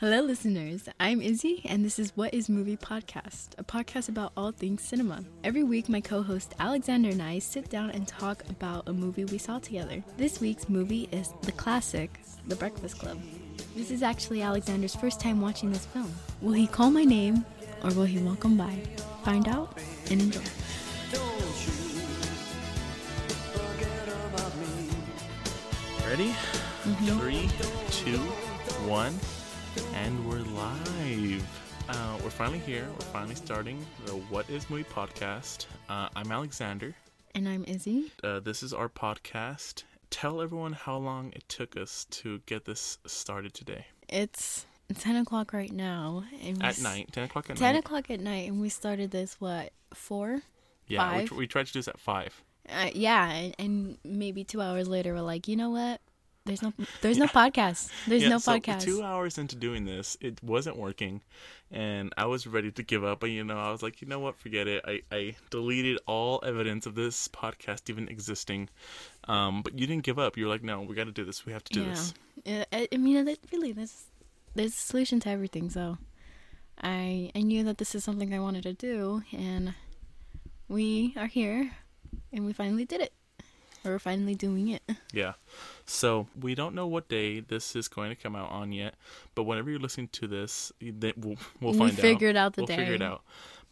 Hello, listeners. I'm Izzy, and this is What is Movie Podcast, a podcast about all things cinema. Every week, my co host Alexander and I sit down and talk about a movie we saw together. This week's movie is the classic, The Breakfast Club. This is actually Alexander's first time watching this film. Will he call my name, or will he walk on by? Find out and enjoy. Ready? Mm-hmm. Three, two, one, and we're live. Uh, we're finally here. We're finally starting the What Is Movie podcast. Uh, I'm Alexander. And I'm Izzy. Uh, this is our podcast. Tell everyone how long it took us to get this started today. It's 10 o'clock right now. And At night, 10 o'clock at 10 night. o'clock at night, and we started this, what, 4? yeah, we, tr- we tried to do this at 5. Uh, yeah, and, and maybe two hours later, we're like, you know what? There's no, there's no podcast. There's yeah, no so podcast. two hours into doing this, it wasn't working, and I was ready to give up. But you know, I was like, you know what, forget it. I, I deleted all evidence of this podcast even existing. Um, but you didn't give up. You're like, no, we got to do this. We have to do yeah, this. Uh, I, I mean, really, there's there's a solution to everything. So, I I knew that this is something I wanted to do, and we are here, and we finally did it. We're finally doing it. Yeah. So we don't know what day this is going to come out on yet, but whenever you're listening to this, we'll we'll find We figured out the we'll figure it out.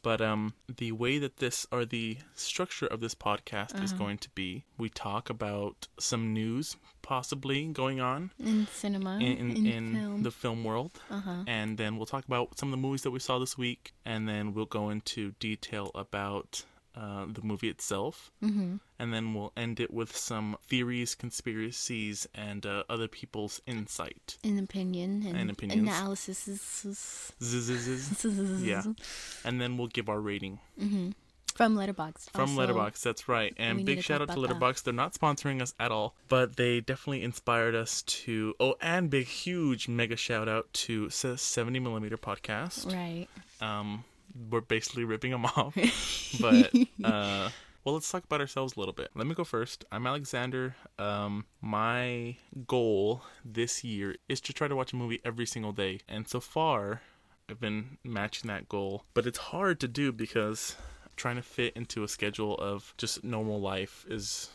But um, the way that this or the structure of this podcast is Uh-huh. going to be, we talk about some news possibly going on In cinema, in in, in film. the film world, uh huh. and then we'll talk about some of the movies that we saw this week, and then we'll go into detail about uh, the movie itself, Mm-hmm. and then we'll end it with some theories, conspiracies, and uh, other people's insight. An opinion and, And opinions. analysis Yeah, and then we'll give our rating hmm From Letterboxd. from also. Letterboxd. That's right, and big shout out to that. Letterboxd. They're not sponsoring us at all, but they definitely inspired us to. Oh, and big, huge, mega shout out to 70 millimeter podcast. Right. um we're basically ripping them off but uh well let's talk about ourselves a little bit let me go first i'm alexander um my goal this year is to try to watch a movie every single day and so far i've been matching that goal but it's hard to do because trying to fit into a schedule of just normal life is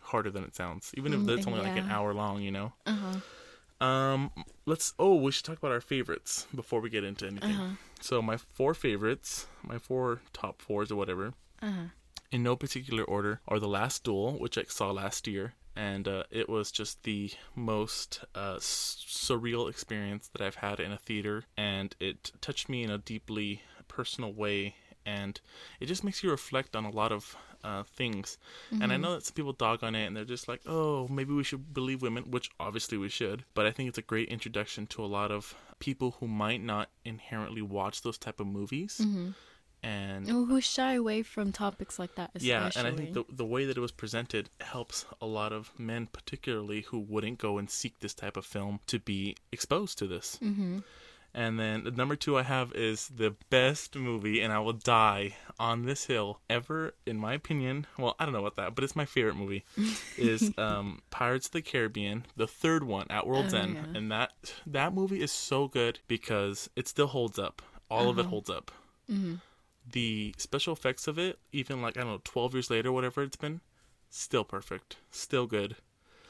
harder than it sounds even if Mm, it's only like an hour long you know Uh huh. um, let's. Oh, we should talk about our favorites before we get into anything. Uh-huh. So my four favorites, my four top fours or whatever, Uh huh. in no particular order, are The Last Duel, which I saw last year, and uh, it was just the most uh, s- surreal experience that I've had in a theater, and it touched me in a deeply personal way, and it just makes you reflect on a lot of uh, things. And I know that some people dog on it, and they're just like, "Oh, maybe we should believe women," which obviously we should. But I think it's a great introduction to a lot of people who might not inherently watch those type of movies. And Oh, who shy away from topics like that? Especially. yeah, and I think the the way that it was presented helps a lot of men, particularly who wouldn't go and seek this type of film, to be exposed to this. Mm-hmm. And then the number two I have is the best movie, and I will die on this hill ever, in my opinion. Well, I don't know about that, but it's my favorite movie. is um, Pirates of the Caribbean, the third one at World's Oh, End, yeah. and that that movie is so good because it still holds up. All of it Uh-huh. holds up. Mm-hmm. The special effects of it, even like I don't know, twelve years later, whatever it's been, still perfect, still good.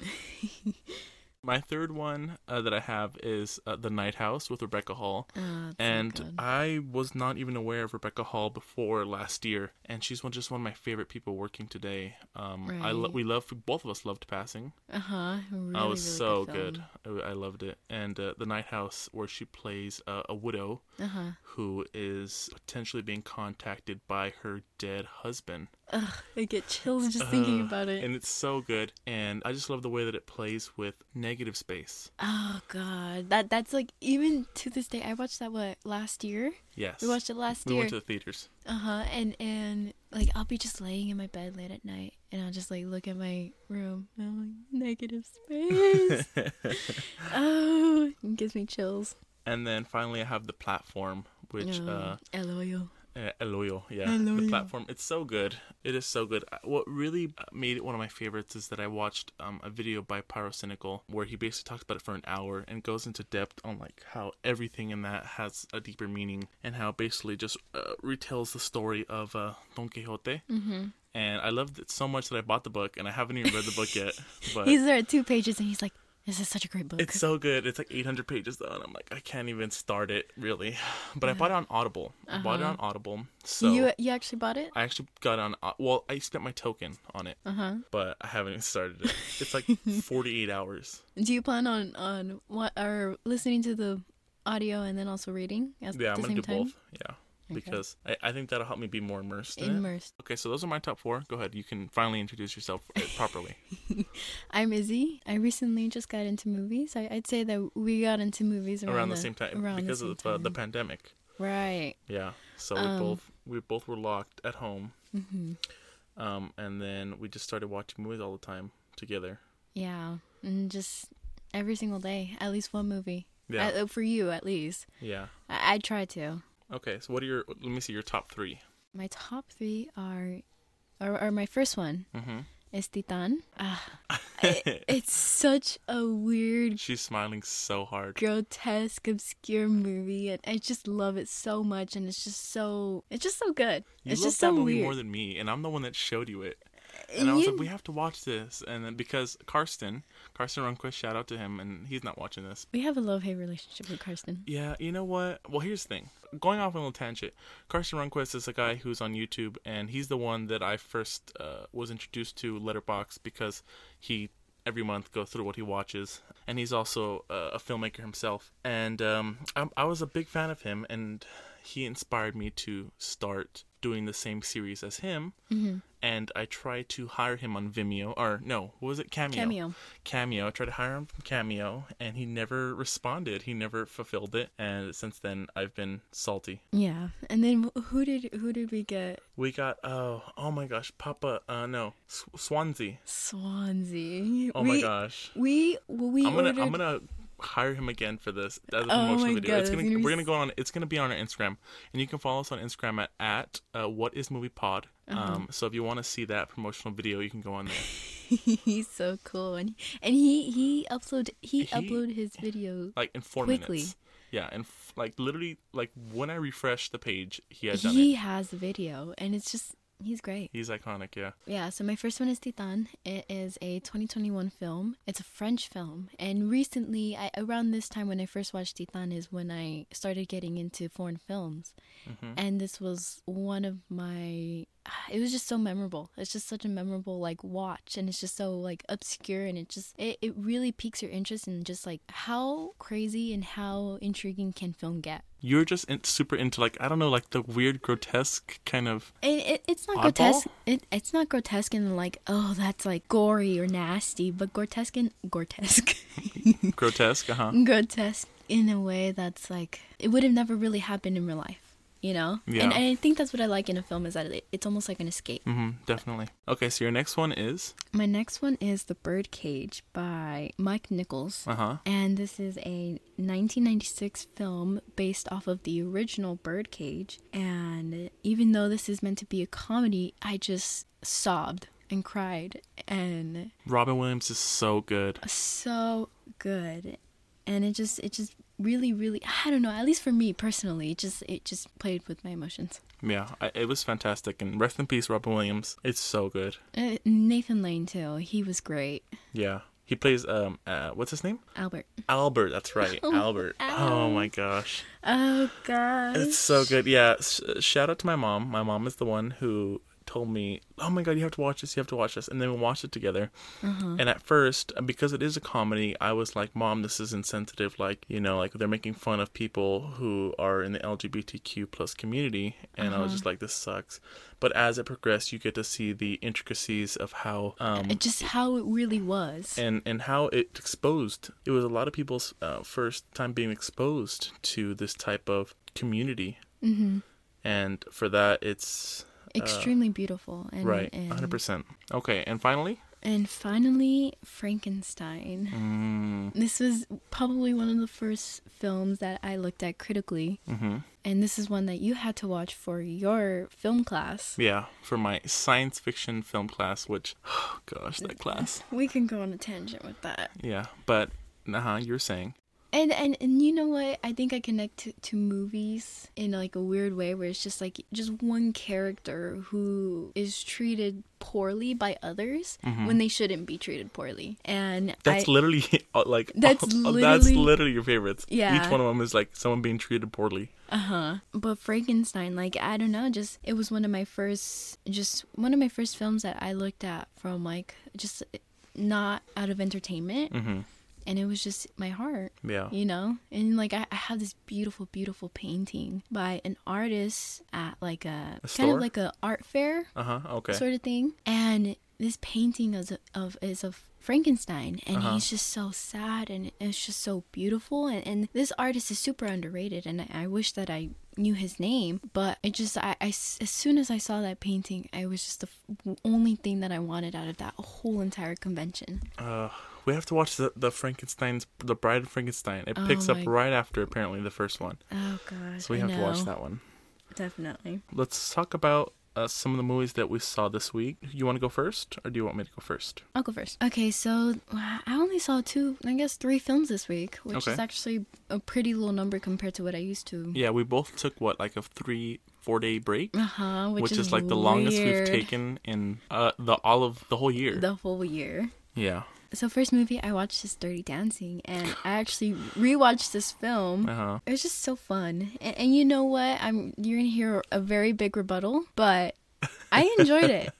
My third one uh, that I have is uh, The Night House with Rebecca Hall. Uh, so And good. I was not even aware of Rebecca Hall before last year, and she's one, just one of my favorite people working today. Um, I lo- we love both of us loved Passing. uh-huh. Really, I was really so good. good. I, I loved it. And uh, The Night House, where she plays uh, a widow Uh huh. who is potentially being contacted by her dead husband. Ugh, I get chills just thinking Ugh, about it. And it's so good. And I just love the way that it plays with negative space. Oh god, that that's like even to this day. I watched that what last year. Yes. We watched it last We year. We went to the theaters. Uh huh. And and like I'll be just laying in my bed late at night, and I'll just like look at my room. And I'm like negative space. oh, it gives me chills. and then finally, I have the platform, which Oh, uh, LOL. Uh, El Hoyo, yeah, El the platform. It's so good. It is so good. Uh, What really made it one of my favorites is that I watched um, a video by Pyrocynical where he basically talks about it for an hour and goes into depth on like how everything in that has a deeper meaning and how it basically just uh, retells the story of uh, Don Quixote. Mm-hmm. And I loved it so much that I bought the book and I haven't even read the book yet. But He's there at two pages and he's like, "This is such a great book." it's so good. It's like 800 pages though, and I'm like, I can't even start it really. But I bought it on Audible. I bought it on Audible. So you you actually bought it? I actually got on. uh, Well, I spent my token on it, Uh huh. but I haven't even started it. It's like 48 hours. Do you plan on on what or listening to the audio and then also reading at Yeah, the I'm gonna same do time? both. Yeah, because I, I think that'll help me be more immersed. Immersed. Okay, so those are my top four. Go ahead. You can finally introduce yourself uh, properly. I'm Izzy. I recently just got into movies. I, I'd say that we got into movies around, around the same time around the because same of uh, the time. pandemic. right. Yeah, so we Um, both we both were locked at home, hmm um, and then we just started watching movies all the time together. Yeah, and just every single day, at least one movie. Yeah, Uh, for you, at least. yeah. I, I try to. Okay, so what are your? Let me see your top three. My top three are, or, or my first one Mm-hmm. is Titane. Ah, it- it's such a weird, She's smiling so hard. grotesque, obscure movie, and I just love it so much. And it's just so, it's just so good. You it's love just that so movie weird. more than me, and I'm the one that showed you it. And I was like, we have to watch this. And then because Karsten, Karsten Runquist, shout out to him, and he's not watching this. we have a love hate relationship with Karsten. Yeah, you know what? Well, here's the thing. Going off on a little tangent, Karsten Runquist is a guy who's on YouTube, and he's the one that I first uh, was introduced to Letterboxd because he every month go through what he watches, and he's also uh, a filmmaker himself. And um, I, I was a big fan of him, and he inspired me to start doing the same series as him. Mm-hmm. And I tried to hire him on Vimeo, or no, what was it? Cameo. Cameo. Cameo. I tried to hire him from Cameo, and he never responded. He never fulfilled it, and since then I've been salty. Yeah, and then who did who did we get? We got oh oh my gosh, Papa. Uh no, S- Swansea. Swansea. Oh we, my gosh. We well, we I'm gonna ordered. I'm gonna hire him again for this as a Oh promotional my video. God, it's gonna, gonna be we're gonna go on. It's gonna be on our Instagram, and you can follow us on Instagram at at uh, what is movie pod. Uh-huh. Um, so if you want to see that promotional video, you can go on there. He's so cool, and and he he upload he, He- upload his video. Like in four Quickly. minutes. Yeah, and f- like literally, like when I refresh the page, he has done He it. has the video, and it's just he's great. He's iconic. Yeah. Yeah, so my first one is Titane. It is a 2021 film. It's a French film. And recently, I, around this time when I first watched Titane, is when I started getting into foreign films. Mm-hmm. And this was one of my. It was just so memorable. It's just such a memorable like watch, and it's just so like obscure, and it just it, it really piques your interest in just like how crazy and how intriguing can film get. You're just in, super into like I don't know, like the weird, grotesque kind of. And it, it's not Oddball? grotesque. It, it's not grotesque in like oh that's like gory or nasty, but grotesque in grotesque, grotesque, uh huh. grotesque in a way that's like it would have never really happened in real life, you know. Yeah. And, and I think that's what I like in a film is that it, it's almost like an escape. Mm-hmm, definitely. Okay, so your next one is. My next one is The Birdcage by Mike Nichols. Uh huh. And this is a 1996 film based off of the original Birdcage. And even though this is meant to be a comedy, I just sobbed and cried and Robin Williams is so good. so good. And it just it just really really I don't know, at least for me personally, it just it just played with my emotions. Yeah, I, it was fantastic. And rest in peace, Robin Williams. It's so good. Uh, Nathan Lane too. He was great. Yeah, he plays um, uh, what's his name? Albert. Albert. That's right, Oh, Albert. Oh my gosh, Oh gosh. it's so good. Yeah, s- shout out to my mom. My mom is the one who told me, "Oh my god, you have to watch this. You have to watch this." And then we watched it together. Uh-huh. And at first, because it is a comedy, I was like, "Mom, this is insensitive. Like, you know, like they're making fun of people who are in the LGBTQ plus community." And I was Uh-huh. just like, "This sucks." But as it progressed, you get to see the intricacies of how um, just how it really was. and and how it exposed. It was a lot of people's uh, first time being exposed to this type of community, hmm and for that, it's Extremely beautiful. And, right, and hundred percent. Okay, and finally, And finally, Frankenstein. Mm, This was probably one of the first films that I looked at critically. hmm And this is one that you had to watch for your film class. Yeah, for my science fiction film class, which, oh gosh, that class. We can go on a tangent with that. Yeah, but, uh huh, you're saying. And, and and you know what? I think I connect to, to movies in like a weird way where it's just like just one character who is treated poorly by others when they shouldn't be treated poorly. And Mm-hmm. That's I, literally uh, like That's that's literally- literally your favorites. Yeah. each one of them is like someone being treated poorly. Uh-huh. But Frankenstein, like I don't know, just it was one of my first just one of my first films that I looked at from like just not out of entertainment hmm and it was just my heart. Yeah, You know? And like I, I have this beautiful, beautiful painting by an artist at like a, A kind of like a art fair uh huh, okay. sort of thing. And this painting is of is of Frankenstein, and Uh-huh. he's just so sad, and it's just so beautiful. And, and this artist is super underrated, and I, I wish that I knew his name. But it just, I, I as soon as I saw that painting, I was just the f- only thing that I wanted out of that whole entire convention. Uh, we have to watch the the Frankenstein's the Bride of Frankenstein. It picks Oh up my- right after apparently the first one, Oh gosh, so we have to watch that one. Definitely. Let's talk about uh, some of the movies that we saw this week. You want to go first, or do you want me to go first? I'll go first. Okay, so uh, I only saw two, I guess three films this week, which Okay. is actually a pretty low number compared to what I used to. Yeah, we both took what like a three four day break, Uh huh. Which, which, is, like the longest we've taken in uh the all of the whole year. the whole year. yeah. So first movie I watched is Dirty Dancing, and I actually rewatched this film. Uh huh. It was just so fun, and, and you know what? I'm you're gonna hear a very big rebuttal, but I enjoyed it.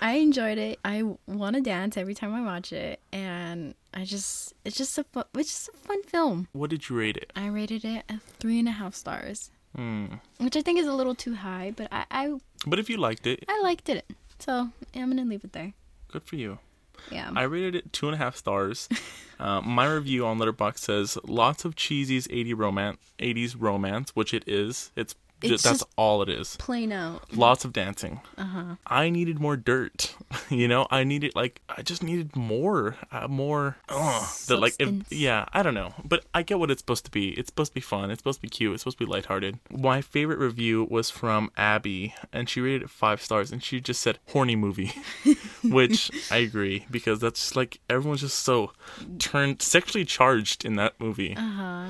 I enjoyed it. I want to dance every time I watch it, and I just it's just a fun, it's just a fun film. What did you rate it? I rated it a three and a half stars, Hmm. which I think is a little too high, but I I, But if you liked it, I liked it, so I'm gonna leave it there. good for you. Yeah. I rated it two and a half stars. uh, my review on Letterboxd says lots of cheesy's 80 romance, 80s romance, which it is. It's, ju- It's that's just- all it is. Plain out. Lots of dancing. Uh huh. I needed more dirt. you know, I needed like I just needed more, uh, more. Uh, that like if, yeah, I don't know, but I get what it's supposed to be. It's supposed to be fun. It's supposed to be cute. It's supposed to be lighthearted. My favorite review was from Abby, and she rated it five stars, and she just said horny movie, which I agree because that's just like everyone's just so turned sexually charged in that movie. Uh huh.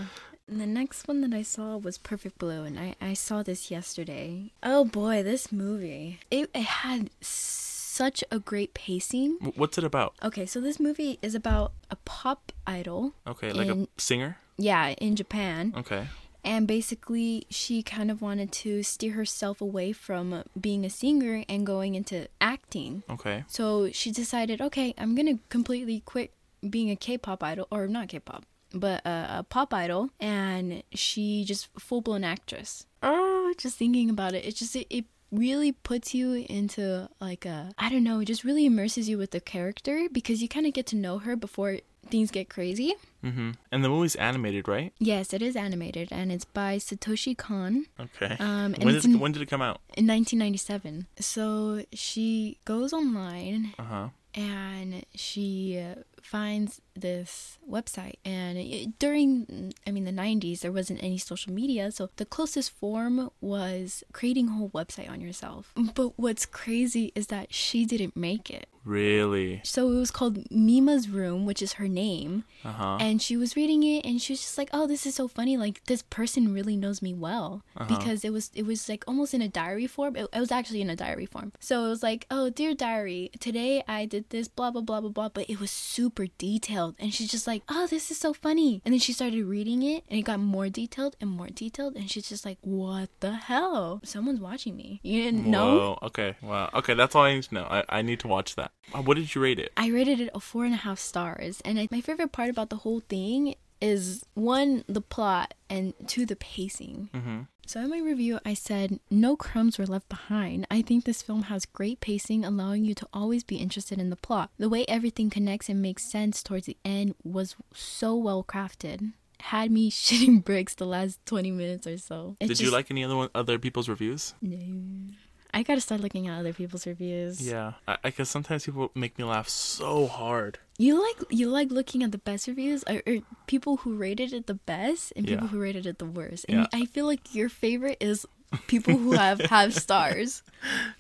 The next one that I saw was Perfect Blue, and I, I saw this yesterday. Oh boy, this movie. It, it had such a great pacing. What's it about? Okay, so this movie is about a pop idol. Okay, like In- a singer. Yeah, in Japan. Okay. And basically, she kind of wanted to steer herself away from being a singer and going into acting. Okay. So she decided, okay, I'm gonna completely quit being a K-pop idol, or not K-pop, but a, a pop idol, and she just full blown actress. Oh, just thinking about it, it just it, it really puts you into like a I don't know, it just really immerses you with the character because you kind of get to know her before things get crazy. Mm-hmm. And the movie's animated, right? Yes, it is animated, and it's by Satoshi Kon. Okay. Um, when did it, in- when did it come out? in 1997. So she goes online Uh huh. and she uh, finds this website. And it, during i mean the 90s there wasn't any social media. So the closest form was creating a whole website on yourself. But what's crazy is that she didn't make it. Really? so it was called mima's room which is her name. Uh huh. and she was reading it and she was just like oh this is so funny. Like this person really knows me well. Uh-huh. because it was it was like almost in a diary form. It, it was actually in a diary form. So it was like oh dear diary today i did this blah blah blah blah blah. But it was super detailed and she's just like oh this is so funny and then she started reading it and it got more detailed and more detailed and she's just like what the hell someone's watching me you didn't know Okay. Wow. Okay. That's all I need to know. I, I need to watch that. Uh, What did you rate it? I rated it a four and a half stars. And I, my favorite part about the whole thing is one, the plot, and two, the pacing. Mm-hmm. So in my review, I said, No crumbs were left behind. I think this film has great pacing, allowing you to always be interested in the plot. The way everything connects and makes sense towards the end was so well crafted. Had me shitting bricks the last 20 minutes or so. It Did you like any other one, other people's reviews? No. I gotta start looking at other people's reviews. Yeah, I because sometimes people make me laugh so hard. You like you like looking at the best reviews, or, or people who rated it the best, and people Yeah. who rated it the worst. And Yeah. I feel like your favorite is people who have have stars.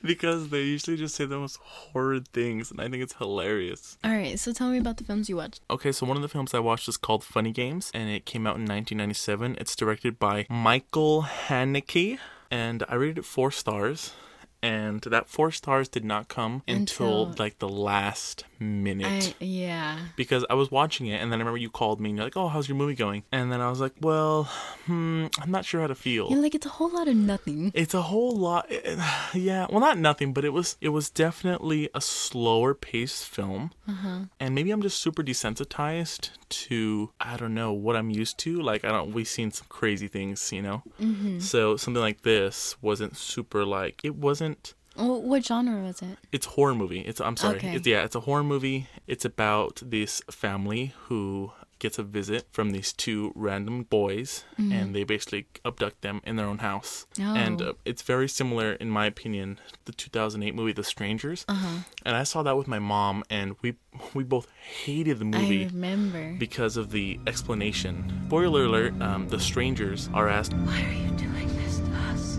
because they usually just say the most horrid things, and I think it's hilarious. All right, so tell me about the films you watched. Okay, so one of the films I watched is called Funny Games, and it came out in 1997. It's directed by Michael Haneke, and I rated it four stars. And that four stars did not come until, Until- like the last minute. I yeah. because I was watching it, and then I remember you called me and you're like, "Oh, how's your movie going?" And then I was like, "Well, hmm, I'm not sure how to feel." You're like it's a whole lot of nothing. it's a whole lot, yeah. Well, not nothing, but it was it was definitely a slower paced film, Uh-huh. and maybe I'm just super desensitized to I don't know what I'm used to. Like I don't we've seen some crazy things, you know. Mm-hmm. So something like this wasn't super like it wasn't Well, what genre was it? it's a horror movie. It's I'm sorry. Okay. It's yeah, it's a horror movie. It's about this family who gets a visit from these two random boys and they basically abduct them in their own house. And Oh. uh, it's very similar in my opinion the 2008 movie The Strangers. Uh-huh. And I saw that with my mom and we we both hated the I movie remember. because of the explanation. Spoiler alert, um, the strangers are asked Why are you doing this to us?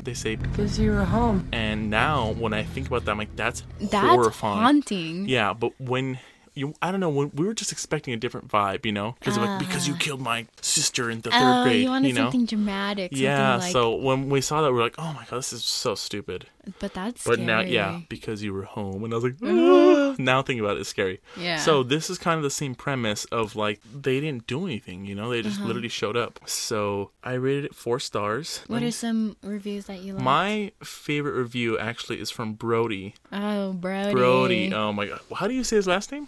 They say Because you were home. and now when I think about that I'm like that's, That's horrifying. haunting. Yeah, but when you, I don't know, when we were just expecting a different vibe, you know, because like because you killed my sister in the third Oh, grade, you wanted know. something dramatic. Something yeah, like, so when we saw that, we were like, "Oh my god, this is so stupid." but that's But scary. now, yeah, because you were home, and I was like, "Ah." now thinking about it, it's scary. Yeah. So this is kind of the same premise of like they didn't do anything, you know, they Uh-huh. just literally showed up. So I rated it four stars. What are some reviews that you like? my favorite review actually is from Brody. oh, Brody. Brody. Oh my god, how do you say his last name?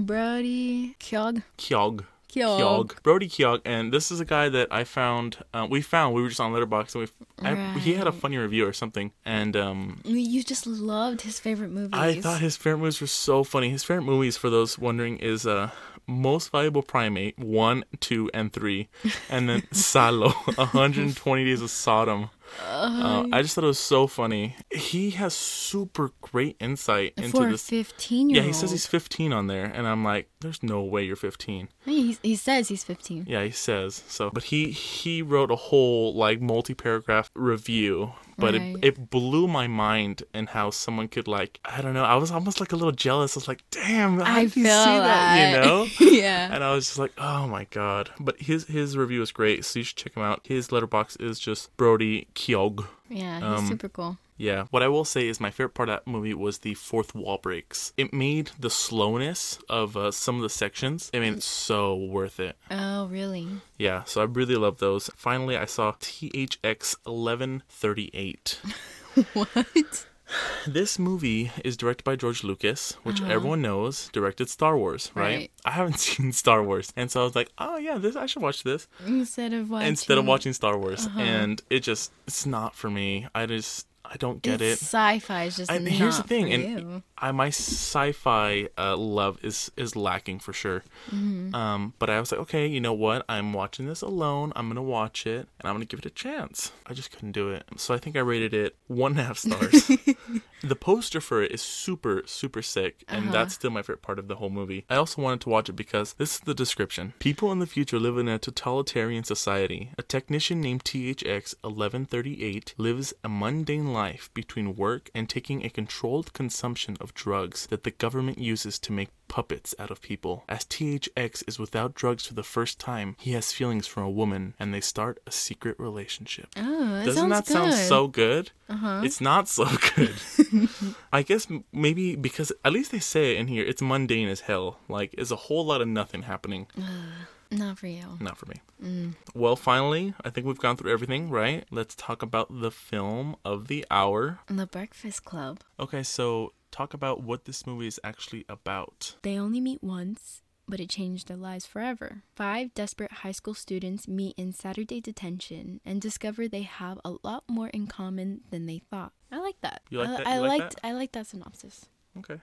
Brody Kyog. Kyog. Kyog. Kyog. Brody Kyog, and this is a guy that I found. Uh, we found we were just on Letterboxd, and we I, he had a funny review or something, and um, You just loved his favorite movies. I thought his favorite movies were so funny. His favorite movies, for those wondering, is uh, Most Valuable Primate one, two, and three, and then Salo, 120 Days of Sodom. Uh, I just thought it was so funny. He has super great insight into this. 15 year Yeah, he says he's 15 on there, and I'm like, there's no way you're 15. He, he says he's 15. Yeah, he says so. But he he wrote a whole like multi-paragraph review, but Right. it it blew my mind and how someone could like I don't know. I was almost like a little jealous. I was like, damn, how I did feel see that? You know. yeah. And I was just like, oh my god. But his his review is great, so you should check him out. His Letterboxd is just Brody Kyog. Yeah, he's Um, super cool. Yeah. What I will say is my favorite part of that movie was the fourth wall breaks. It made the slowness of uh, some of the sections. I mean, it's so worth it. Oh, really? Yeah, so I really love those. Finally, I saw THX 1138. What? This movie is directed by George Lucas, which everyone knows directed Star Wars, right? Uh-huh. Right. I haven't seen Star Wars, and so I was like, "Oh yeah, this I should watch this Instead of watching. instead of watching Star Wars." Uh-huh. And it just it's not for me. I just I don't get it's it. Sci-fi is just not here's the thing, and you. I my sci-fi uh, love is is lacking for sure. Mm-hmm. Um, but I was like, okay, you know what? I'm watching this alone. I'm gonna watch it, and I'm gonna give it a chance. I just couldn't do it, so I think I rated it one and a half stars. the poster for it is super super sick, and Uh-huh. that's still my favorite part of the whole movie. I also wanted to watch it because this is the description: People in the future live in a totalitarian society. A technician named THX 1138 lives a mundane life between work and taking a controlled consumption of drugs that the government uses to make puppets out of people. As THX is without drugs for the first time, he has feelings for a woman and they start a secret relationship. Oh, that Doesn't that good. sound so good? Uh-huh. It's not so good. I guess maybe because at least they say it in here, it's mundane as hell. Like, it's a whole lot of nothing happening. Not for you. Not for me. Mm. Well, finally, I think we've gone through everything, right? Let's talk about the film of the hour. The Breakfast Club. Okay, so talk about what this movie is actually about. They only meet once, but it changed their lives forever. Five desperate high school students meet in Saturday detention and discover they have a lot more in common than they thought. I like that. You like I, that? I like liked that? I like that synopsis. Okay.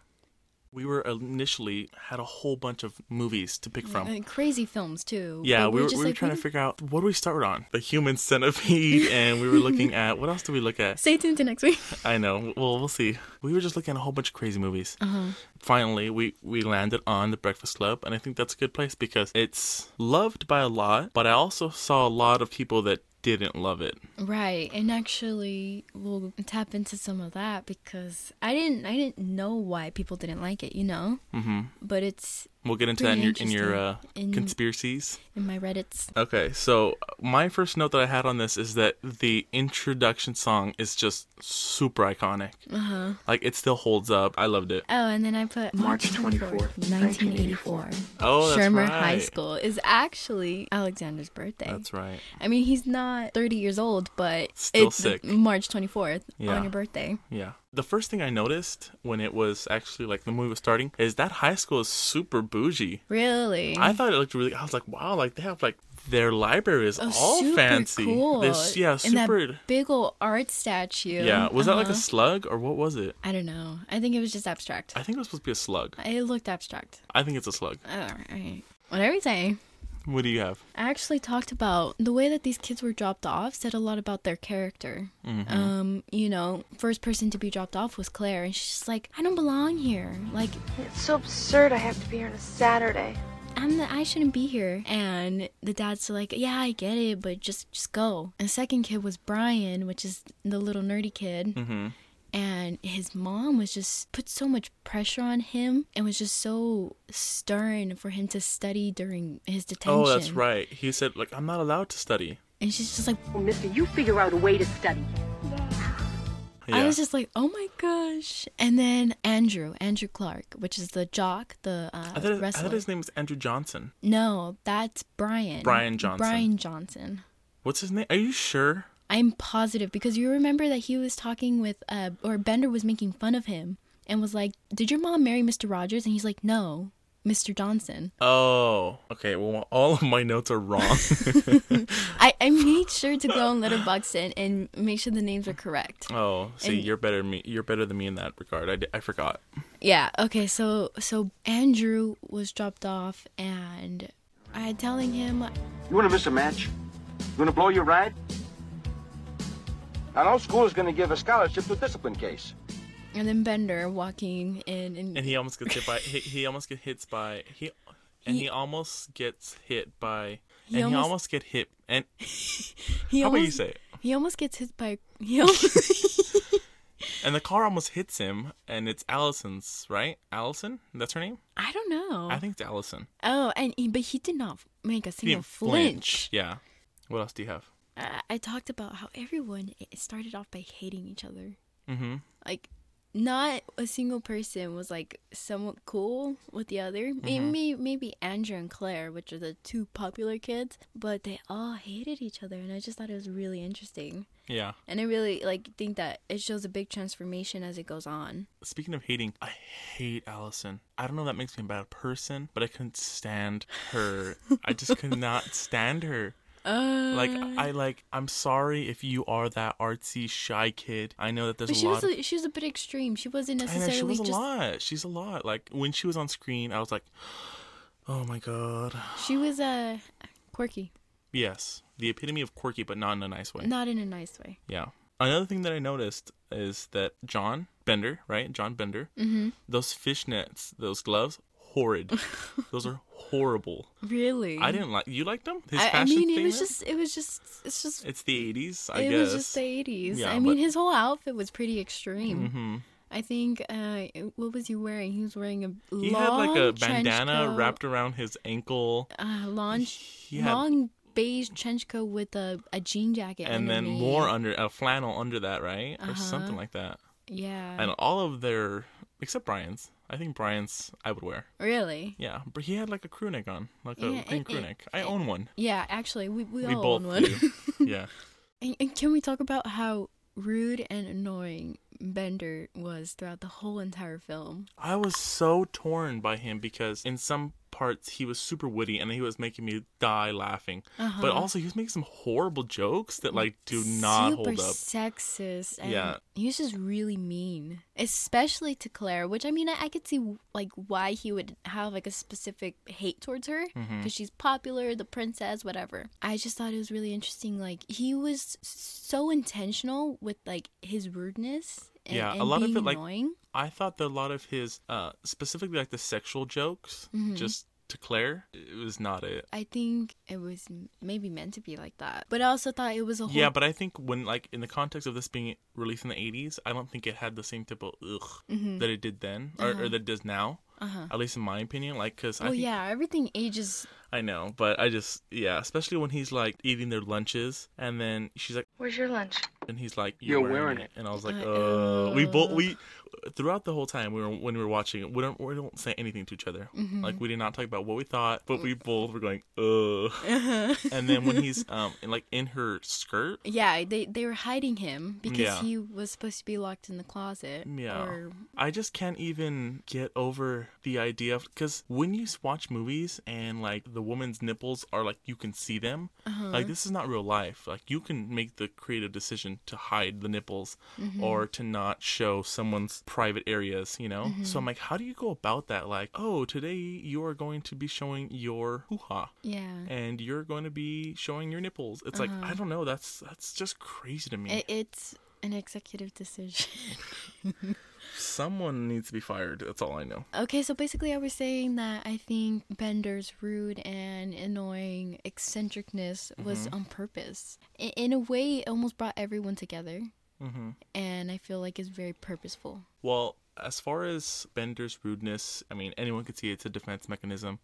We were initially had a whole bunch of movies to pick from. And crazy films too. Yeah, we were, just we were like, trying to figure out what do we start on? The human centipede, and we were looking at what else do we look at? Stay tuned to next week. I know. Well, we'll see. We were just looking at a whole bunch of crazy movies. Uh-huh. Finally, we we landed on The Breakfast Club, and I think that's a good place because it's loved by a lot, but I also saw a lot of people that didn't love it. Right, and actually, we'll tap into some of that because I didn't, I didn't know why people didn't like it, you know. hmm But it's We'll get into that in your in your uh. In- conspiracies. in my Reddit's. Okay, so my first note that I had on this is that the introduction song is just super iconic. Uh huh. Like it still holds up. I loved it. Oh, and then I put March 24th, 1984. Oh, that's Shermer right. High School is actually Alexander's birthday. That's right. I mean, he's not 30 years old, but Still it's sick. March 24th Yeah. on your birthday. Yeah. The first thing I noticed when it was actually like the movie was starting is that high school is super bougie. Really? I thought it looked really. I was like, wow, like they have like their library is Oh, all super fancy. Cool. This, yeah, And that super. big old art statue. Yeah, was that like a Uh-huh. slug or what was it? I don't know. I think it was just abstract. I think it was supposed to be a slug. It looked abstract. I think it's a slug. Alright. Whatever you say. What do you have? I actually talked about the way that these kids were dropped off said a lot about their character. Mm-hmm. Um, you know, first person to be dropped off was Claire, and she's just like, I don't belong here. Like, It's so absurd I have to be here on a Saturday. I'm the I shouldn't be here. And the dad's like, Yeah, I get it, but just just go. And second kid was Brian, which is the little nerdy kid. Mm-hmm. And his mom was just put so much pressure on him and was just so stern for him to study during his detention. Oh, that's right. He said like I'm not allowed to study. And she's just like, Oh, mister, you figure out a way to study. Yeah. I was just like, oh my gosh. And then Andrew, Andrew Clark, which is the jock, the uh, I thought, it- I thought his name was Andrew Johnson. No, that's Brian. Brian Johnson. Brian Johnson. What's his name? Are you sure? I'm positive because you remember that he was talking with, uh, or Bender was making fun of him and was like, Did your mom marry Mr. Rogers? And he's like, No, Mr. Johnson. Oh, okay. Well, all of my notes are wrong. I, I made sure to go on Letterboxd and, and make sure the names are correct. oh, see, And- you're better me. You're better than me in that regard. I, I forgot. Yeah. Okay. So so Andrew was dropped off, and I had telling him You want to miss a match? You want to blow your ride? I know school is going to give a scholarship to a discipline case. And then Bender walking in, and, And he almost gets hit by. he, he almost get hit by. He and he, He- almost gets hit by. He and he almost- almost get hit. And he how about you almost say it? he almost gets hit by he almost, And the car almost hits him, and it's Allison's right. Allison, that's her name. I don't know. I think it's Allison. oh, and he, but he did not make a single didn't flinch. Yeah. What else do you have? I, I talked about how everyone started off by hating each other. Mm-hmm. Like, not a single person was like somewhat cool with the other. Mm-hmm. Maybe maybe Andrew and Claire, which are the two popular kids, but they all hated each other, and I just thought it was really interesting. Yeah. And I really like think that it shows a big transformation as it goes on. Speaking of hating, I hate Allison. I don't know if that makes me a bad person, but I couldn't stand her. I just could not stand her. Uh, Like I like I'm sorry if you are that artsy shy kid. I know that there's but a she lot was a, she was a bit extreme. She wasn't I know necessarily she was a lot. She's a lot. Like when she was on screen, I was like, "Oh my god." she was uh, quirky, Yes, the epitome of quirky, but not in a nice way. not in a nice way. Yeah. Another thing that I noticed is that John Bender, right? John Bender. Mm-hmm. Those fishnets, those gloves, horrid. those are horrible. Really, I didn't like. You liked them? His I, I mean, it was there? just it was just it's just It's the '80s, I guess. it guess. was just the 80s. Yeah, I mean, his whole outfit was pretty extreme. Mm-hmm. I think, uh, what was he wearing? He was wearing a He had like a bandana wrapped around his ankle, uh, long, had- long beige trench coat with a, a jean jacket and then more under a flannel under that, right, or Uh-huh. something like that. Yeah. And all of their, except Brian's. I think Brian's I would wear. Really? Yeah, but he had like a crew neck on, like a Yeah, green and- crew neck. I own one. Yeah, actually, we, we, We all both own one. do. yeah. and, and can we talk about how rude and annoying Bender was throughout the whole entire film? I was so torn by him because in some parts he was super witty and he was making me die laughing. Uh-huh. But also he was making some horrible jokes that like do not super hold up. sexist. And Yeah. he was just really mean, especially to Claire. Which I mean, I, I could see like why he would have like a specific hate towards her because Mm-hmm. she's popular, the princess, whatever. I just thought it was really interesting. Like he was so intentional with like his rudeness. And, Yeah, a and lot of it, like- annoying. I thought that a lot of his uh specifically like the sexual jokes Mm-hmm. just to Claire, it was not it. I think it was maybe meant to be like that, but I also thought it was a whole. Yeah, but I think when like in the context of this being released in the eighties, I don't think it had the same type of ugh Mm-hmm. that it did then or, or that it does now. At least in my opinion, like because I think, Uh-huh. yeah, everything ages. I know, but I just yeah, especially when he's like eating their lunches and then she's like, Where's your lunch? and he's like, You're wearing, wearing it. it. and I was like, Uh, uh, we both we throughout the whole time we were when we were watching it, we don't we don't say anything to each other. Mm-hmm. Like we did not talk about what we thought, but we both were going, uh. Uh-huh. and then when he's um in, like in her skirt, Yeah, they they were hiding him because Yeah. he was supposed to be locked in the closet. Yeah. Or I just can't even get over the idea of because when you watch movies and like the woman's nipples are like you can see them, Uh-huh. like this is not real life. Like you can make the creative decision to hide the nipples Mm-hmm. or to not show someone's private areas, you know. Mm-hmm. So I'm like, how do you go about that? Like, oh, today you are going to be showing your hoo ha. yeah. And you're going to be showing your nipples. It's like I don't know. That's that's just crazy to me. Uh-huh. It, it's an executive decision. Someone needs to be fired. That's all I know. okay, so basically, I was saying that I think Bender's rude and annoying eccentricness was Mm-hmm. on purpose. In a way, it almost brought everyone together, Mm-hmm. and I feel like it's very purposeful. Well, as far as Bender's rudeness, I mean, anyone could see it's a defense mechanism.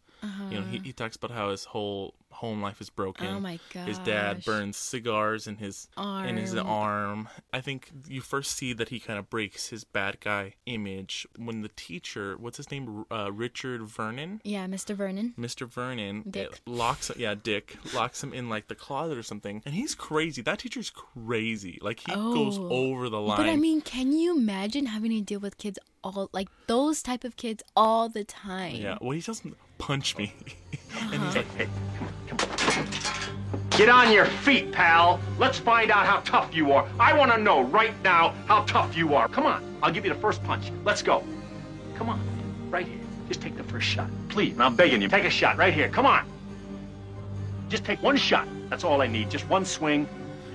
You know, he, he talks about how his whole home life is broken. Oh my god! His dad burns cigars in his in his Arm. arm. I think you first see that he kind of breaks his bad guy image when the teacher, what's his name, uh, Richard Vernon, Yeah, Mr. Vernon. Mr. Vernon, Dick. locks yeah Dick locks him in like the closet or something, and he's crazy. That teacher's crazy. Like he goes Oh. over the line. But I mean, can you imagine having to deal with kids all like those type of kids all the time? Yeah, well, he doesn't punch me, and he's like, Hey, come on, come on. Get on your feet, pal. Let's find out how tough you are. I want to know right now how tough you are. Come on. I'll give you the first punch. Let's go. Come on. Right here. Just take the first shot. Please, I'm begging you. Take a shot right here. Come on. Just take one shot. That's all I need. Just one swing.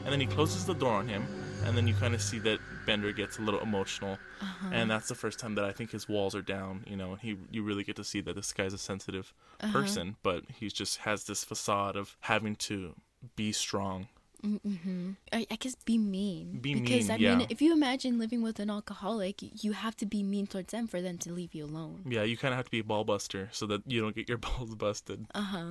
and then he closes the door on him, and then you kind of see that Bender gets a little emotional, Uh-huh. and that's the first time that I think his walls are down. You know, and he you really get to see that this guy's a sensitive Uh-huh. person, but he just has this facade of having to be strong. I, I guess be mean. Be because mean, I yeah. mean, if you imagine living with an alcoholic, you have to be mean towards them for them to leave you alone. Yeah, you kind of have to be a ball buster so that you don't get your balls busted. Uh huh.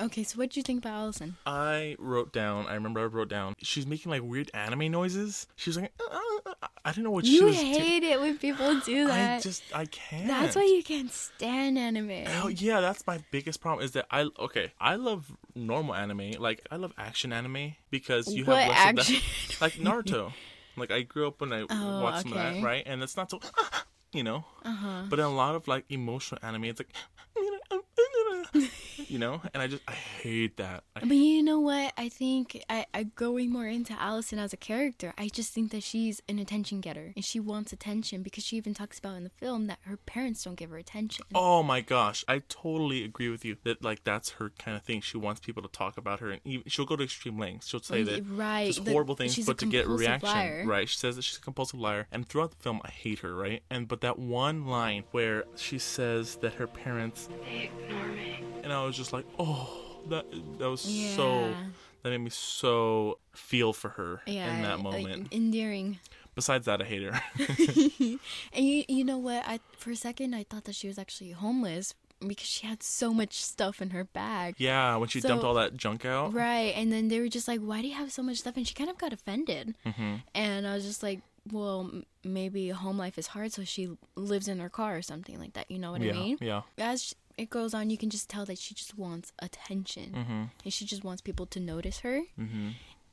Okay, so what do you think about Allison? I wrote down. I remember I wrote down. She's making like weird anime noises. She was like, uh, uh, uh, I don't know what she You was. do- hate it when people do that. I just I can't. That's why you can't stand anime. Oh yeah, that's my biggest problem is that I okay, I love normal anime, like I love action anime because you What have less action of that, like Naruto. like I grew up when I Oh, watched some of okay. that, right? And it's not so, you know. Uh-huh. But in a lot of like emotional anime, it's like, you know, and I just I hate that. I, But you know what? I think I, I going more into Allison as a character. I just think that she's an attention getter and she wants attention because she even talks about in the film that her parents don't give her attention. Oh my gosh, I totally agree with you that like that's her kind of thing. She wants people to talk about her, and even, she'll go to extreme lengths. She'll say that Right, just the- horrible things, she's a but to get reaction. liar. Right? She says that she's a compulsive liar, and throughout the film, I hate her. Right? And but that one line where she says that her parents, They ignore me. and I was just like, oh, that that was so. That made me so feel for her Yeah, in that moment. endearing. Besides that, I hate her. And you you know what? I for a second I thought that she was actually homeless because she had so much stuff in her bag. yeah, when she So- dumped all that junk out. Right, and then they were just like, "Why do you have so much stuff?" And she kind of got offended. Mm-hmm. And I was just like, "Well, maybe home life is hard, so she lives in her car or something like that." You know what Yeah, I mean? yeah. As it goes on, you can just tell that she just wants attention, Mm-hmm. and she just wants people to notice her. Mm-hmm.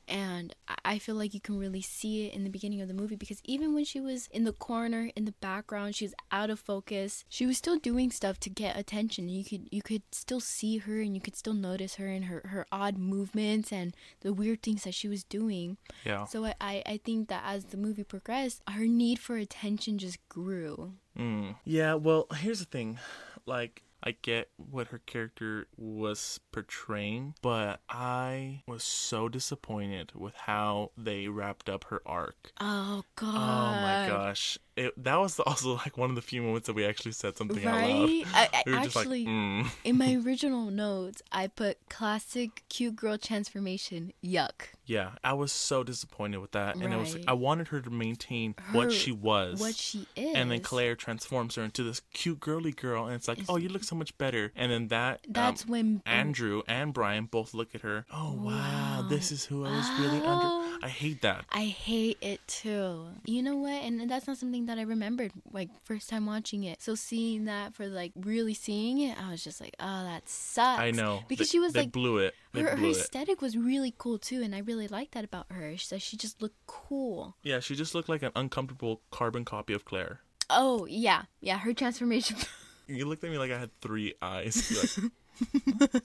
And I- I feel like you can really see it in the beginning of the movie because even when she was in the corner in the background, she was out of focus. She was still doing stuff to get attention. You could you could still see her and you could still notice her and her, her odd movements and the weird things that she was doing. Yeah. So I, I, I think that as the movie progressed, her need for attention just grew. Mm. Yeah, well, here's the thing. Like, I get what her character was portraying, but I was so disappointed with how they wrapped up her arc. Oh god. Oh my gosh. It, that was also like one of the few moments that we actually said something out loud. Right? I, I We just like, actually mm. in my original notes I put classic cute girl transformation. Yuck. Yeah, I was so disappointed with that, and it was I wanted her to maintain what she was, What she is. and then Claire transforms her into this cute girly girl, and it's like, oh, you look so much better. And then that That's um, when Andrew and Brian both look at her. Oh wow, this is who I was really Oh. under. I hate that. I hate it too. You know what? And that's not something that I remembered like first time watching it. So seeing that for like really seeing it, I was just like, oh, that sucks. I know because They- she was like blew it. They her, her blew it. aesthetic was really cool too, and I really liked that about her. She, she just looked cool. Yeah, she just looked like an uncomfortable carbon copy of Claire. Oh yeah, yeah. Her transformation. You looked at me like I had three eyes. You're like,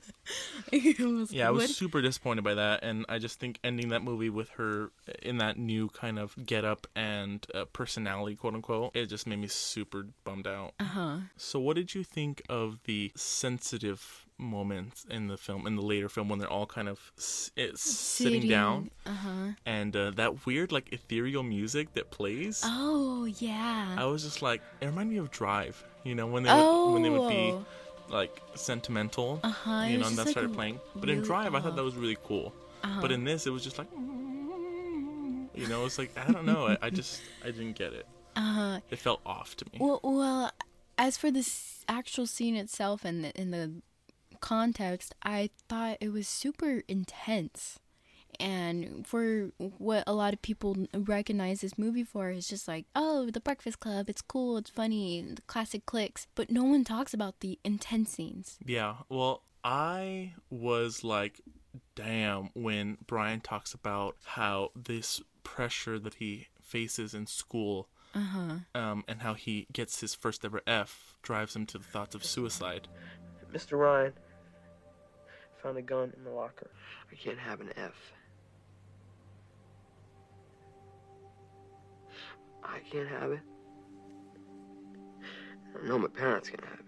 it was Yeah, I was super disappointed by that, and I just think ending that movie with her in that new kind of get up and uh, personality, quote unquote, it just made me super bummed out. Uh huh. So, what did you think of the sensitive moments in the film, in the later film, when they're all kind of s- it's sitting, down, Uh huh. and uh, that weird, like, ethereal music that plays? Oh yeah. I was just like, it reminded me of Drive, you know, when they would, when they would be Oh. Like sentimental, Uh-huh, you know, and that like, started playing. But in Drive, I thought uh-huh. that was really cool. Uh-huh. But in this, it was just like, you know, it's like I don't know, I, I just I didn't get it. Uh huh. It felt off to me. Well, well, as for the s- actual scene itself and the, in the context, I thought it was super intense. And for what a lot of people recognize this movie for is just like, oh, The Breakfast Club, it's cool, it's funny, the classic cliques. But no one talks about the intense scenes. Yeah. Well, I was like, damn, when Brian talks about how this pressure that he faces in school. Um, and how he gets his first ever F drives him to the thoughts of suicide. Mr. Ryan found a gun in the locker. I can't have an F. I can't have it. I know my parents can have it.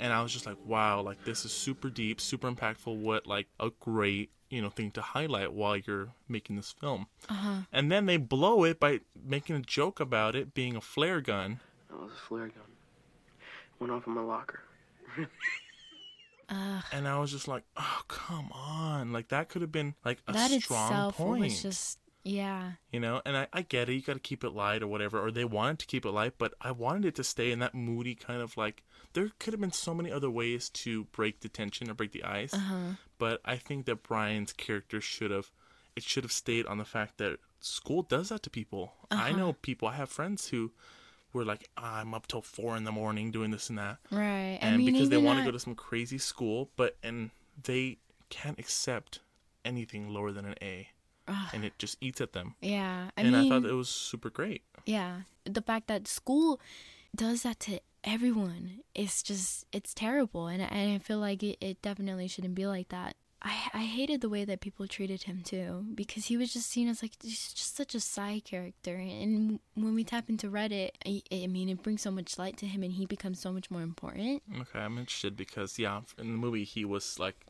and I was just like, wow, like this is super deep, super impactful. What like a great you know thing to highlight while you're making this film. Uh-huh. And then they blow it by making a joke about it being a flare gun. That was a flare gun. It Went off in my locker. And I was just like, oh come on, like that could have been like a that strong itself point. was just, yeah. you know and I, I get it you got to keep it light or whatever or they wanted to keep it light but i wanted it to stay in that moody kind of like there could have been so many other ways to break the tension or break the ice uh-huh. but i think that brian's character should have it should have stayed on the fact that school does that to people i uh-huh. know people i have friends who were like i'm up till four in the morning doing this and that Right. I and mean, because they want to go to some crazy school but and they can't accept anything lower than an a and it just eats at them Yeah. I and mean, I thought it was super great. Yeah, the fact that school does that to everyone is just it's terrible, and and I feel like it, it definitely shouldn't be like that. I I hated the way that people treated him too because he was just seen as like he's just such a side character, and when we tap into Reddit, I, I mean it brings so much light to him, and he becomes so much more important. Okay, I'm interested because yeah, in the movie he was like,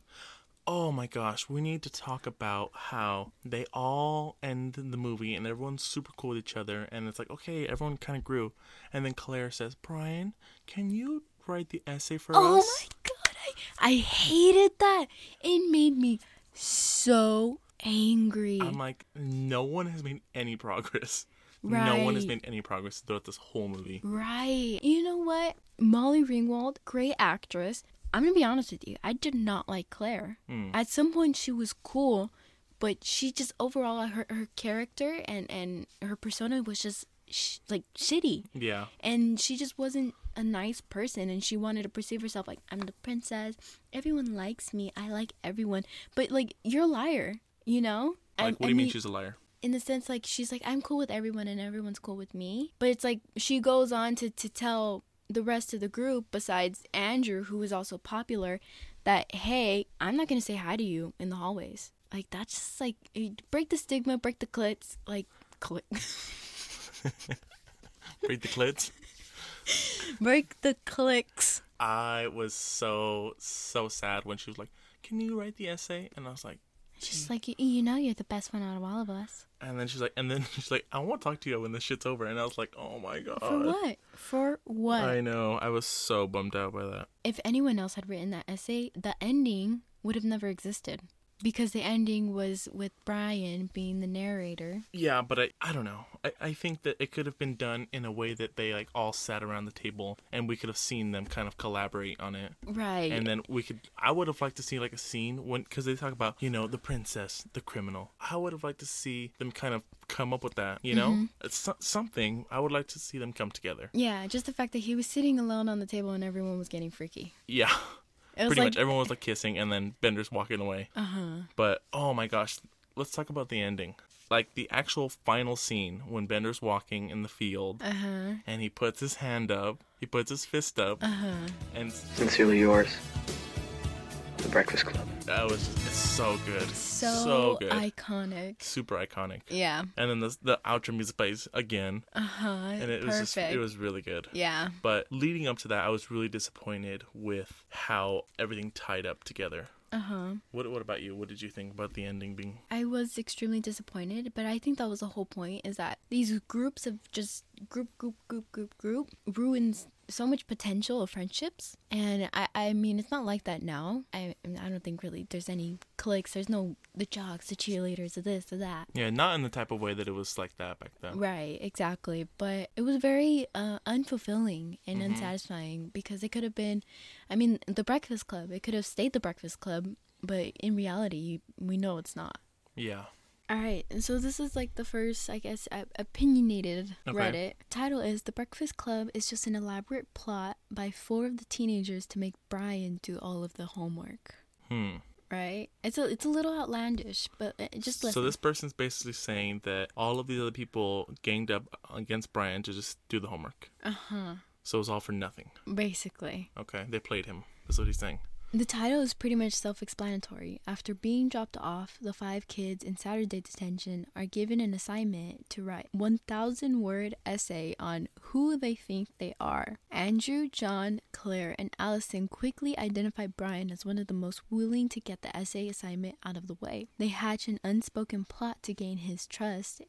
"Oh my gosh, we need to talk about how they all end the movie and everyone's super cool with each other, and it's like okay, everyone kind of grew, and then Claire says, Brian, can you write the essay for Oh us?" my god, I I hated that. It made me so angry. I'm like, no one has made any progress. Right. No one has made any progress throughout this whole movie. Right. You know what? Molly Ringwald, great actress. I'm to be honest with you. I did not like Claire. Hmm. At some point, she was cool, but she just overall, her, her character and, and her persona was just sh- like shitty. Yeah. And she just wasn't a nice person. And she wanted to perceive herself like, I'm the princess. Everyone likes me. I like everyone. But like, you're a liar, you know? Like, And- what do you mean he- she's a liar? in the sense like she's like I'm cool with everyone and everyone's cool with me. But it's like she goes on to to tell the rest of the group besides Andrew who was also popular that hey, I'm not going to say hi to you in the hallways. Like that's just like break the stigma, break the clits, like click. Read the clits. break the clicks. I was so so sad when she was like, "Can you write the essay?" And I was like, She's mm. like you, you know you're the best one out of all of us. and then she's like, and then she's like, "I want to talk to you when this shit's over." And I was like, "Oh my god." For what? For what? I know. I was so bummed out by that. if anyone else had written that essay, the ending would have never existed. Because the ending was with Brian being the narrator. Yeah, but I I don't know. I, I think that it could have been done in a way that they like all sat around the table and we could have seen them kind of collaborate on it. Right. And then we could. I would have liked to see like a scene when because they talk about you know the princess, the criminal. I would have liked to see them kind of come up with that. You know, it's so- something. I would like to see them come together. yeah, just the fact that he was sitting alone on the table and everyone was getting freaky. Yeah, pretty like, much everyone was like kissing and then Bender's walking away. uh huh. But oh my gosh, let's talk about the ending. Like the actual final scene when Bender's walking in the field Uh huh. and he puts his hand up, he puts his fist up, Uh huh. and Sincerely yours, The Breakfast Club. that was it's so good, So, good, iconic. super iconic. Yeah. And then the the outro music plays again, Uh huh. and it was just it was really good. Yeah. But leading up to that, I was really disappointed with how everything tied up together. Uh huh. What what about you? What did you think about the ending being? I was extremely disappointed, but I think that was the whole point is that these groups of just group, group, group, group, group ruins so much potential of friendships. And I, I mean, it's not like that now. I, I don't think really there's any cliques. There's no the jocks, the cheerleaders, the this, the that. Yeah, not in the type of way that it was like that back then. Right, exactly. But it was very uh, unfulfilling and unsatisfying because it could have been, I mean, the Breakfast Club. It could have stayed the Breakfast Club, but in reality, we know it's not. Yeah. All right, and so this is like the first, I guess, uh, opinionated Okay. Reddit. Title is The Breakfast Club is just an elaborate plot by four of the teenagers to make Brian do all of the homework. Hmm. Right? It's a it's a little outlandish, but uh, just listen. So this person's basically saying that all of these other people ganged up against Brian to just do the homework. uh huh. So it was all for nothing. Basically. Okay, they played him. That's what he's saying. The title is pretty much self explanatory. After being dropped off, the five kids in Saturday detention are given an assignment to write 1,000 word essay on who they think they are. Andrew, John, Claire, and Allison quickly identify Brian as one of the most willing to get the essay assignment out of the way. They hatch an unspoken plot to gain his trust,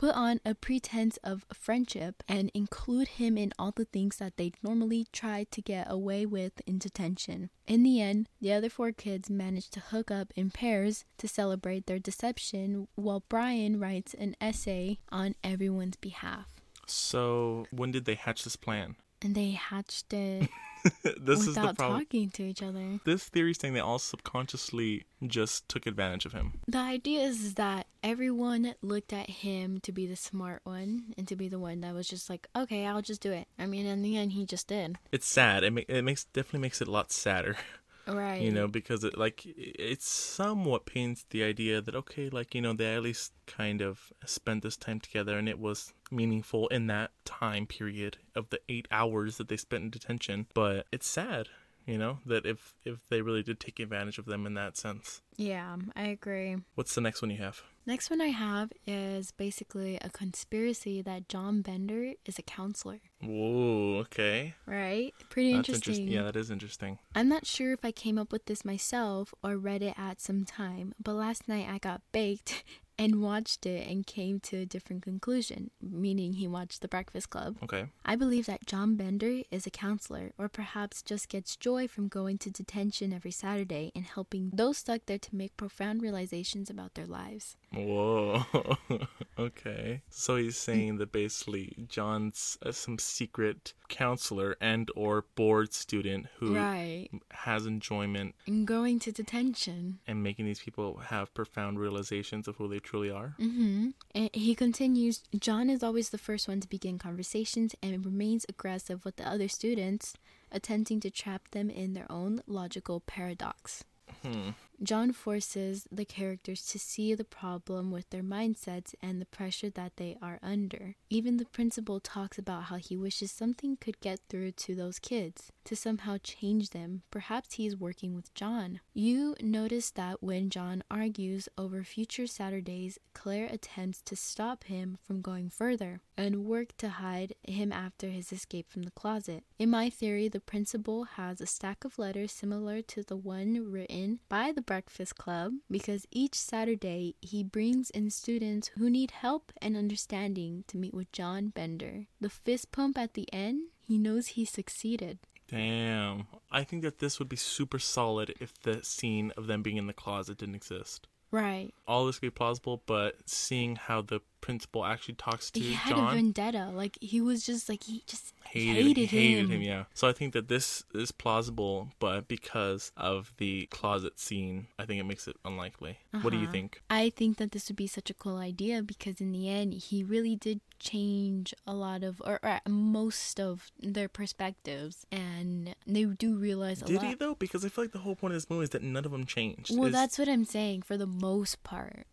put on a pretense of friendship and include him in all the things that they normally try to get away with in detention. In the end, the other four kids manage to hook up in pairs to celebrate their deception while Brian writes an essay on everyone's behalf. So when did they hatch this plan? And they hatched it this is the problem. talking to each other. This theory is saying they all subconsciously just took advantage of him. The idea is that everyone looked at him to be the smart one and to be the one that was just like, okay, I'll just do it. I mean, in the end, he just did. It's sad. It, ma- it makes definitely makes it a lot sadder. Right. you know because it like it somewhat paints the idea that okay like you know they at least kind of spent this time together and it was meaningful in that time period of the eight hours that they spent in detention but it's sad you know that if if they really did take advantage of them in that sense Yeah, I agree. what's the next one you have Next one I have is basically a conspiracy that John Bender is a counselor. whoa okay Right? Pretty that's interesting. interesting yeah that is interesting I'm not sure if I came up with this myself or read it at some time, but last night I got baked and watched it and came to a different conclusion, meaning he watched The Breakfast Club. okay I believe that John Bender is a counselor, or perhaps just gets joy from going to detention every Saturday and helping those stuck there to make profound realizations about their lives. Whoa. okay. So he's saying that basically John's uh, some secret counselor and or board student who Right. has enjoyment And going to detention. and making these people have profound realizations of who they truly are. hmm And he continues John is always the first one to begin conversations and remains aggressive with the other students, attempting to trap them in their own logical paradox. Hmm. John forces the characters to see the problem with their mindsets and the pressure that they are under. Even the principal talks about how he wishes something could get through to those kids to somehow change them. Perhaps he is working with John. You notice that when John argues over future Saturdays, Claire attempts to stop him from going further and work to hide him after his escape from the closet. In my theory, the principal has a stack of letters similar to the one written by the Breakfast Club because each Saturday he brings in students who need help and understanding to meet with John Bender. The fist pump at the end, he knows he succeeded. Damn. I think that this would be super solid if the scene of them being in the closet didn't exist. Right. All this could be plausible, but seeing how the principal actually talks to He had a vendetta. Like he was just like he just hated, hated, hated him. him. Yeah. So I think that this is plausible, but because of the closet scene, I think it makes it unlikely. What do you Uh-huh. think? I think that this would be such a cool idea because in the end, he really did change a lot of, or, or most of their perspectives, and they do realize a lot. Did lot. he though? Because I feel like the whole point of this movie is that none of them changed. well, Is- that's what I'm saying. For the most part,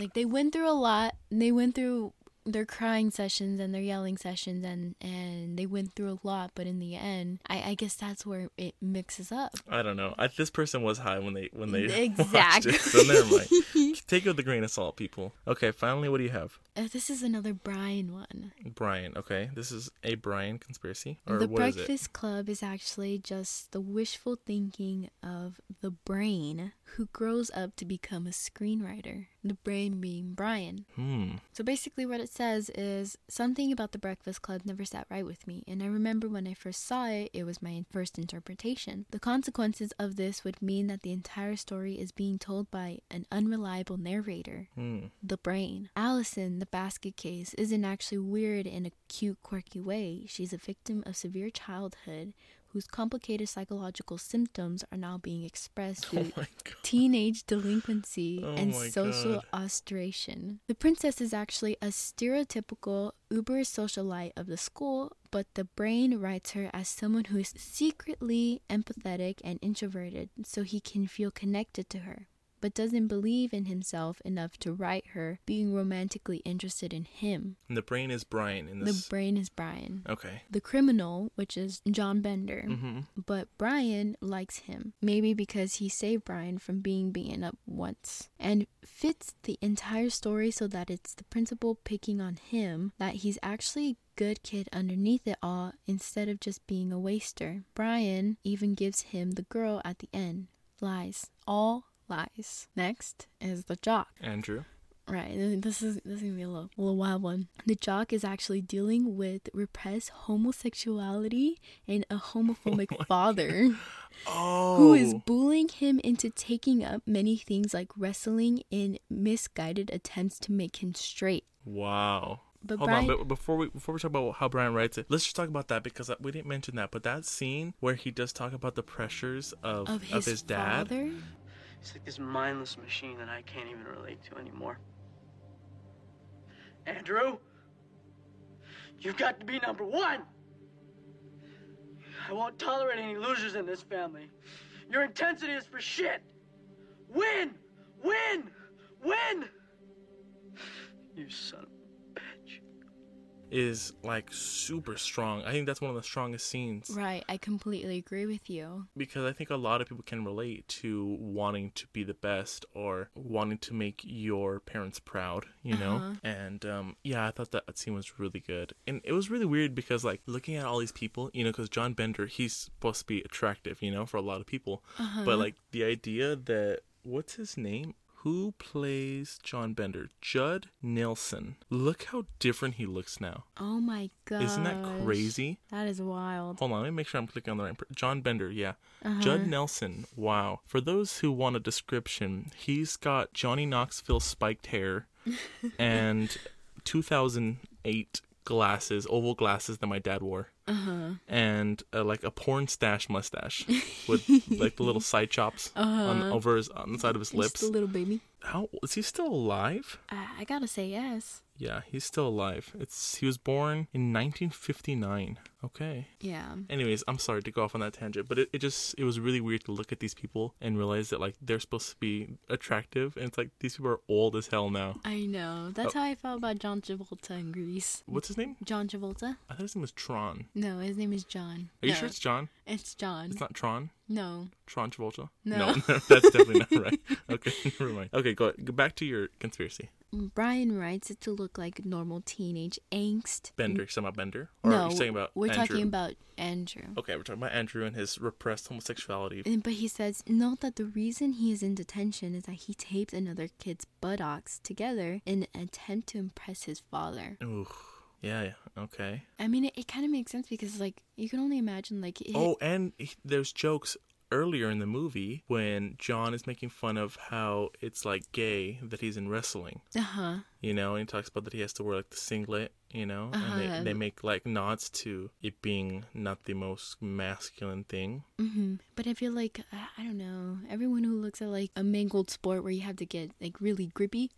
like they went through a lot. They went through their crying sessions and their yelling sessions, and and they went through a lot. But in the end, I, I guess that's where it mixes up. I don't know. I, this person was high when they when they watched Exactly. it, so never mind. Take it with a grain of salt, people. Okay, finally, what do you have? Uh, this is another Brian one. Brian. Okay, this is a Brian conspiracy, or the what is it? Breakfast Club is actually just the wishful thinking of the brain who grows up to become a screenwriter. The brain being Brian. Hmm. So basically, what it says is something about the Breakfast Club never sat right with me, and I remember when I first saw it, it was my first interpretation. The consequences of this would mean that the entire story is being told by an unreliable narrator Hmm. the brain. Allison, the basket case, isn't actually weird in a cute, quirky way. She's a victim of severe childhood whose complicated psychological symptoms are now being expressed Oh through teenage delinquency Oh and social God. ostration. The princess is actually a stereotypical uber socialite of the school, but the brain writes her as someone who is secretly empathetic and introverted so he can feel connected to her. But doesn't believe in himself enough to write her being romantically interested in him. And the brain is Brian in The brain is Brian. okay. The criminal, which is John Bender, Mm-hmm. but Brian likes him. Maybe because he saved Brian from being beaten up once. And fits the entire story so that it's the principal picking on him, that he's actually a good kid underneath it all instead of just being a waster. Brian even gives him the girl at the end. Lies. All lies. Next is the jock. Andrew. Right. This is this is gonna be a little, a little wild one. The jock is actually dealing with repressed homosexuality and a homophobic oh my father Oh. who is bullying him into taking up many things like wrestling in misguided attempts to make him straight. Wow. But Hold Brian, on, but before we before we talk about how Brian writes it, let's just talk about that because uh, we didn't mention that. But that scene where he does talk about the pressures of of his, dad, father, It's like this mindless machine that I can't even relate to anymore. Andrew? You've got to be number one! I won't tolerate any losers in this family. Your intensity is for shit! Win! Win! Win! You son of. Is like super strong. I think that's one of the strongest scenes right? I completely agree with you. because I think a lot of people can relate to wanting to be the best or wanting to make your parents proud, you know? Uh-huh. And um, yeah, I thought that scene was really good. And it was really weird because, like, looking at all these people, you know, because John Bender, he's supposed to be attractive, you know, for a lot of people. Uh-huh. But, like, the idea that, what's his name? Who plays John Bender? Judd Nelson. Look how different he looks now. Oh my god! Isn't that crazy? That is wild. Hold on, let me make sure I'm clicking on the right. Per- John Bender, yeah. Uh-huh. Judd Nelson, wow. For those who want a description, he's got Johnny Knoxville spiked hair and 2008 glasses, oval glasses that my dad wore, Uh-huh. and uh, like a porn stash mustache with like the little side chops on over his on the side of his lips. Uh-huh. A little baby. How is he still alive? I, I gotta say yes. Yeah, he's still alive. It's he was born in 1959. Okay. Yeah. Anyways, I'm sorry to go off on that tangent, but it, it just it was really weird to look at these people and realize that like they're supposed to be attractive and it's like these people are old as hell now. I know. That's oh. how I felt about John Travolta in Grease. What's his name? John Travolta? I thought his name was Tron. No, his name is John. Are you No, sure it's John? It's John. It's not Tron. No. Tron Travolta. No. that's definitely not right. Okay, never mind. Okay, go, ahead. go back to your conspiracy. Brian writes it to look like normal teenage angst. Bender, you're talking about Bender, or no, you're saying about we're Andrew? talking about Andrew. Okay, we're talking about Andrew and his repressed homosexuality. And- But he says, note that the reason he is in detention is that he taped another kid's buttocks together in an attempt to impress his father. Ooh, yeah, yeah, okay. I mean, it, it kind of makes sense because, like, you can only imagine, like, it, Oh, and he- there's jokes earlier in the movie when John is making fun of how it's like gay that he's in wrestling. uh huh. You know, and he talks about that he has to wear like the singlet, you know, Uh-huh. and they, they make like nods to it being not the most masculine thing. hmm But I feel like uh, I don't know. Everyone who looks at like a mangled sport where you have to get like really grippy,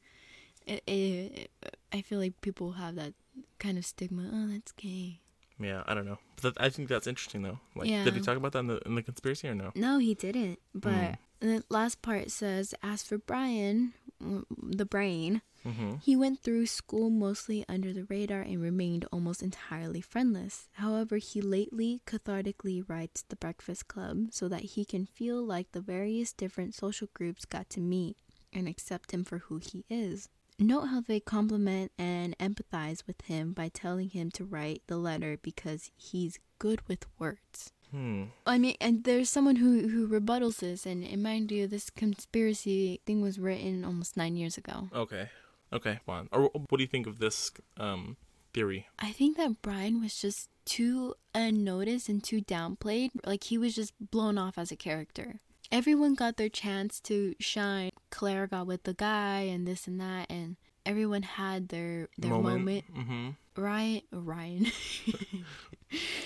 it, it, I feel like people have that kind of stigma. Oh, that's gay. Yeah, I don't know. But that, I think that's interesting though. Like, Yeah. did he talk about that in the in the conspiracy or no? No, he didn't. But the last part says, as for Brian, the brain, Mm-hmm. he went through school mostly under the radar and remained almost entirely friendless. However, he lately cathartically writes The Breakfast Club so that he can feel like the various different social groups got to meet and accept him for who he is. Note how they compliment and empathize with him by telling him to write the letter because he's good with words. Hmm. I mean, and there's someone who who rebuttals this, and, and mind you, this conspiracy thing was written almost nine years ago. Okay. Okay. Fine. Or what do you think of this um theory? I think that Brian was just too unnoticed and too downplayed. Like he was just blown off as a character. Everyone got their chance to shine. Claire got with the guy and this and that, and everyone had their their moment. Mm-hmm. Ryan, Ryan,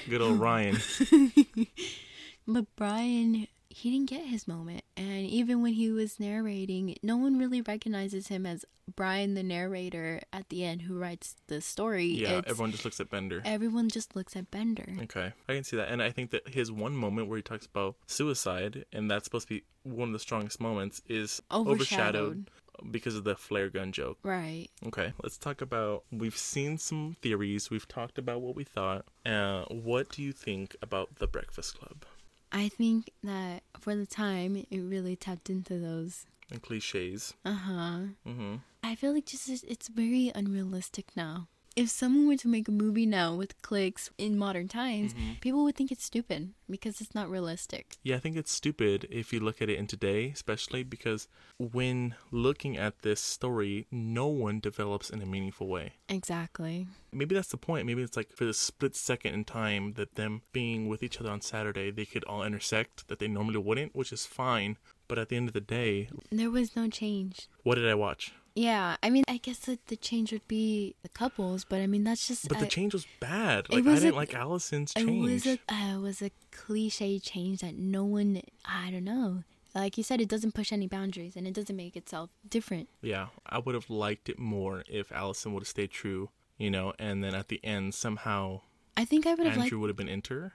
Good old Ryan. but Brian, he didn't get his moment. And even when he was narrating, no one really recognizes him as Brian, the narrator, at the end who writes the story. Yeah, It's- everyone just looks at Bender. everyone just looks at Bender. Okay, I can see that, and I think that his one moment where he talks about suicide, and that's supposed to be one of the strongest moments, is Overshadowed. Because of the flare gun joke. Right. Okay, let's talk about. We've seen some theories. We've talked about what we thought. Uh, what do you think about the Breakfast Club I think that for the time, it really tapped into those. and cliches? Uh huh. Mm-hmm. I feel like just it's very unrealistic now. If someone were to make a movie now with cliques in modern times, mm-hmm. people would think it's stupid because it's not realistic. Yeah, I think it's stupid if you look at it in today, especially because when looking at this story, no one develops in a meaningful way. Exactly. maybe that's the point. Maybe it's like for the split second in time that them being with each other on Saturday, they could all intersect that they normally wouldn't, which is fine. But at the end of the day, There was no change. what did I watch? Yeah, I mean, I guess that the change would be the couples, but I mean, that's just. But the change was bad. Like I was a- didn't like Allison's It was change. a uh, it was a cliche change that no one I don't know. Like you said, it doesn't push any boundaries and it doesn't make itself different. Yeah, I would have liked it more if Allison would have stayed true, you know, and then at the end somehow I think I would have liked. Andrew would have been into.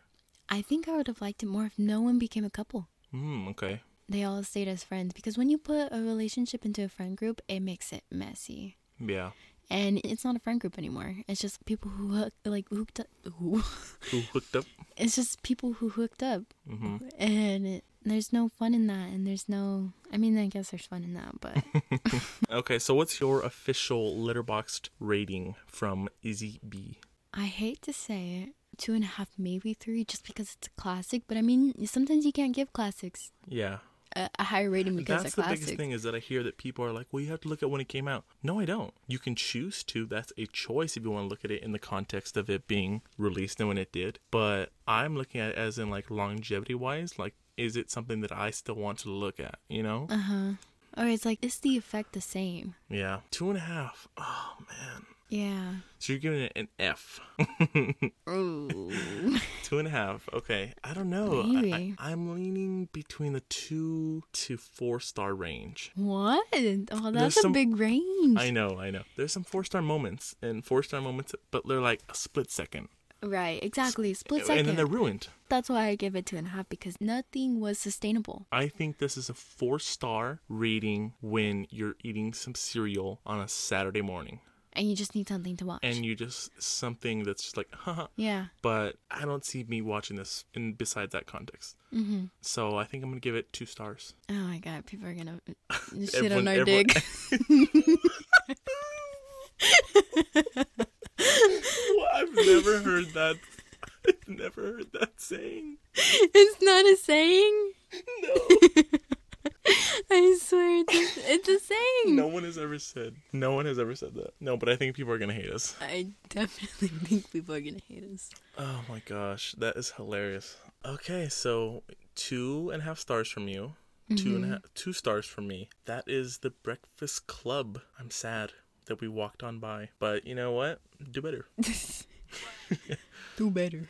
I think I would have liked it more if no one became a couple. Hmm. Okay. They all stayed as friends because when you put a relationship into a friend group, it makes it messy. Yeah. And it's not a friend group anymore. It's just people who hook, like hooked up. Who? Who hooked up? It's just people who hooked up, hmm and it, there's no fun in that. And there's no. I mean, I guess there's fun in that, but Okay. So what's your official Letterboxd rating from Izzy B? I hate to say it, two and a half, maybe three, just because it's a classic. But I mean, sometimes you can't give classics Yeah. A, a higher rating because That's the biggest thing is that I hear that people are like, well, you have to look at when it came out. No, I don't. You can choose to. That's a choice if you want to look at it in the context of it being released and when it did. But I'm looking at it as in like longevity wise, like, is it something that I still want to look at, you know? Uh huh. Or it's like, is the effect the same? Yeah. Two and a half. Oh, man. Yeah. So you're giving it an F. Ooh. two and a half. Okay. I don't know. Maybe. I, am leaning between the two to four star range. what? Oh, that's a some- big range. I know, I know. There's some four star moments and four star moments, but they're like a split second. Right, exactly. Split second. And then they're ruined. That's why I give it two and a half because nothing was sustainable. I think this is a four star rating when you're eating some cereal on a Saturday morning. And you just need something to watch. And you just something that's just like, huh. yeah. But I don't see me watching this in besides that context. Mm-hmm. So I think I'm gonna give it two stars. Oh my god, people are gonna shit Everyone- on our everyone- dick. Well, I've never heard that. I've never heard that saying. it's not a saying. No. I swear it's a, it's a saying. No one has ever said. No one has ever said that. No, but I think people are gonna hate us. I definitely think people are gonna hate us. Oh my gosh, that is hilarious. Okay, so two and a half stars from you, two and a mm-hmm. half, two stars from me. That is the Breakfast Club. I'm sad that we walked on by, but you know what? Do better. Do better.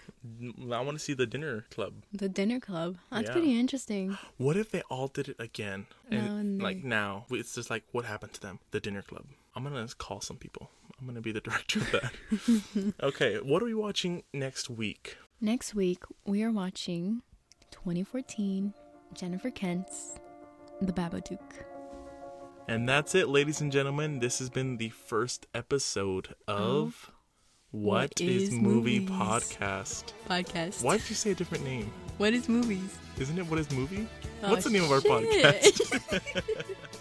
I want to see the Dinner Club. The dinner club. That's Yeah. pretty interesting. What if they all did it again? And No, and like now, it's just like what happened to them? The Dinner Club. I'm gonna call some people. I'm gonna be the director of that. okay, what are we watching next week? Next week we are watching 2014 Jennifer Kent's The Babadook. And that's it, ladies and gentlemen. This has been the first episode of What is, is Movie Movies? Podcast. Podcast. Why did you say a different name? What is movies? Isn't it What is Movie? Oh, What's the name of our podcast?